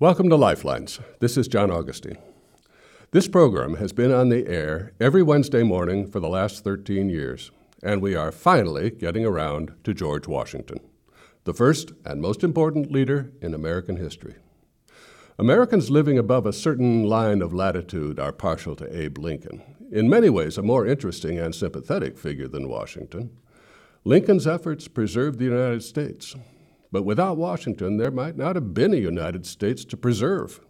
Welcome to Lifelines. This is John Augustine. This program has been on the air every Wednesday morning for the last 13 years, and we are finally getting around to George Washington, the first and most important leader in American history. Americans living above a certain line of latitude are partial to Abe Lincoln, in many ways a more interesting and sympathetic figure than Washington. Lincoln's efforts preserved the United States, but without Washington, there might not have been a United States to preserve.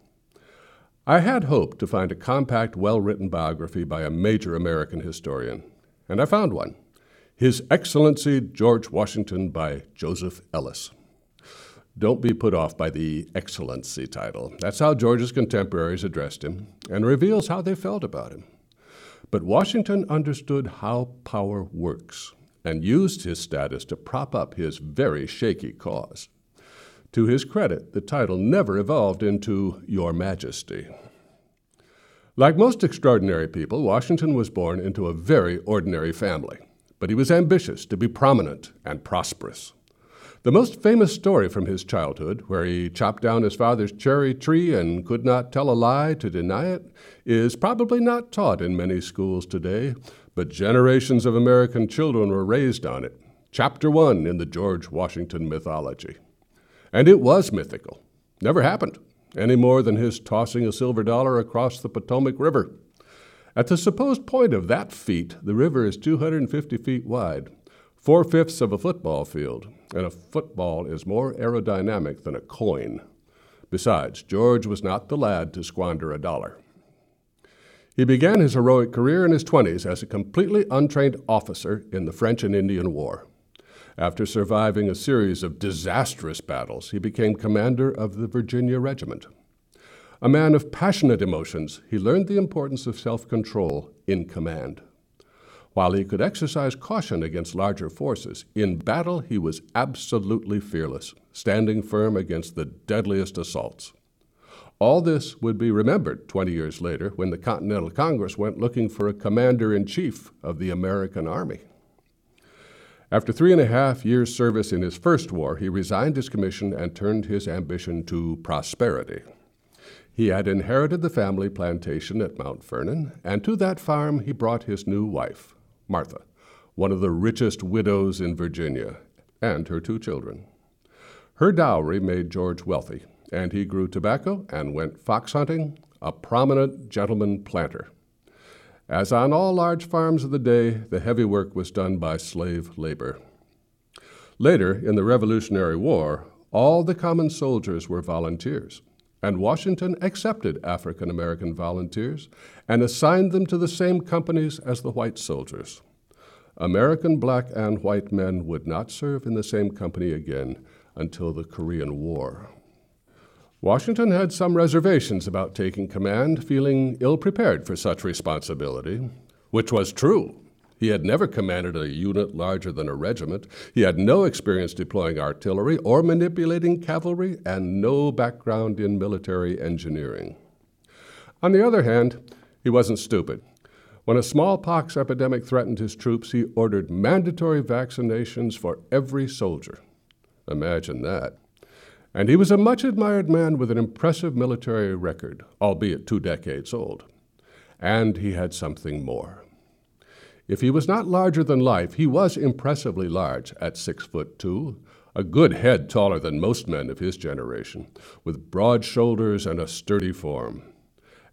I had hoped to find a compact, well written biography by a major American historian, and I found one His Excellency George Washington by Joseph Ellis. Don't be put off by the Excellency title. That's how George's contemporaries addressed him and reveals how they felt about him. But Washington understood how power works and used his status to prop up his very shaky cause. To his credit, the title never evolved into Your Majesty. Like most extraordinary people, Washington was born into a very ordinary family, but he was ambitious to be prominent and prosperous. The most famous story from his childhood, where he chopped down his father's cherry tree and could not tell a lie to deny it, is probably not taught in many schools today, but generations of American children were raised on it. Chapter 1 in the George Washington mythology. And it was mythical. Never happened, any more than his tossing a silver dollar across the Potomac River. At the supposed point of that feat, the river is 250 feet wide, four fifths of a football field, and a football is more aerodynamic than a coin. Besides, George was not the lad to squander a dollar. He began his heroic career in his 20s as a completely untrained officer in the French and Indian War. After surviving a series of disastrous battles, he became commander of the Virginia Regiment. A man of passionate emotions, he learned the importance of self control in command. While he could exercise caution against larger forces, in battle he was absolutely fearless, standing firm against the deadliest assaults. All this would be remembered 20 years later when the Continental Congress went looking for a commander in chief of the American Army. After three and a half years' service in his first war, he resigned his commission and turned his ambition to prosperity. He had inherited the family plantation at Mount Vernon, and to that farm he brought his new wife, Martha, one of the richest widows in Virginia, and her two children. Her dowry made George wealthy, and he grew tobacco and went fox hunting, a prominent gentleman planter. As on all large farms of the day, the heavy work was done by slave labor. Later, in the Revolutionary War, all the common soldiers were volunteers, and Washington accepted African American volunteers and assigned them to the same companies as the white soldiers. American black and white men would not serve in the same company again until the Korean War. Washington had some reservations about taking command, feeling ill prepared for such responsibility, which was true. He had never commanded a unit larger than a regiment. He had no experience deploying artillery or manipulating cavalry, and no background in military engineering. On the other hand, he wasn't stupid. When a smallpox epidemic threatened his troops, he ordered mandatory vaccinations for every soldier. Imagine that. And he was a much admired man with an impressive military record, albeit two decades old. And he had something more. If he was not larger than life, he was impressively large at six foot two, a good head taller than most men of his generation, with broad shoulders and a sturdy form.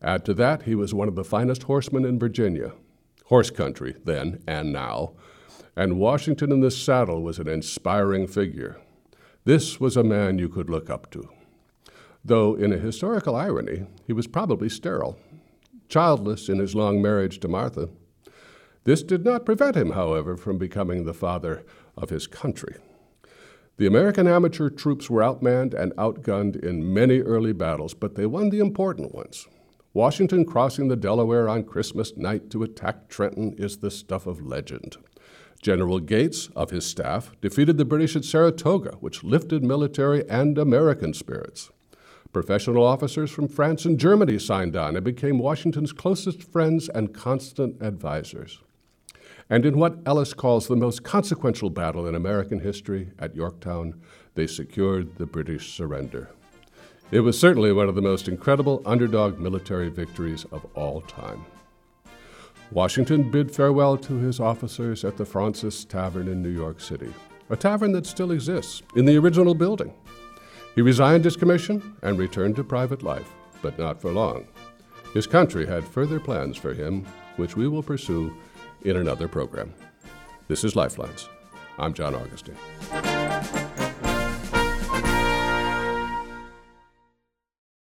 Add to that, he was one of the finest horsemen in Virginia, horse country then and now, and Washington in the saddle was an inspiring figure. This was a man you could look up to. Though, in a historical irony, he was probably sterile, childless in his long marriage to Martha. This did not prevent him, however, from becoming the father of his country. The American amateur troops were outmanned and outgunned in many early battles, but they won the important ones. Washington crossing the Delaware on Christmas night to attack Trenton is the stuff of legend. General Gates, of his staff, defeated the British at Saratoga, which lifted military and American spirits. Professional officers from France and Germany signed on and became Washington's closest friends and constant advisors. And in what Ellis calls the most consequential battle in American history at Yorktown, they secured the British surrender. It was certainly one of the most incredible underdog military victories of all time. Washington bid farewell to his officers at the Fraunces Tavern in New York City, a tavern that still exists in the original building. He resigned his commission and returned to private life, but not for long. His country had further plans for him, which we will pursue in another program. This is Lifelines. I'm John Augustine.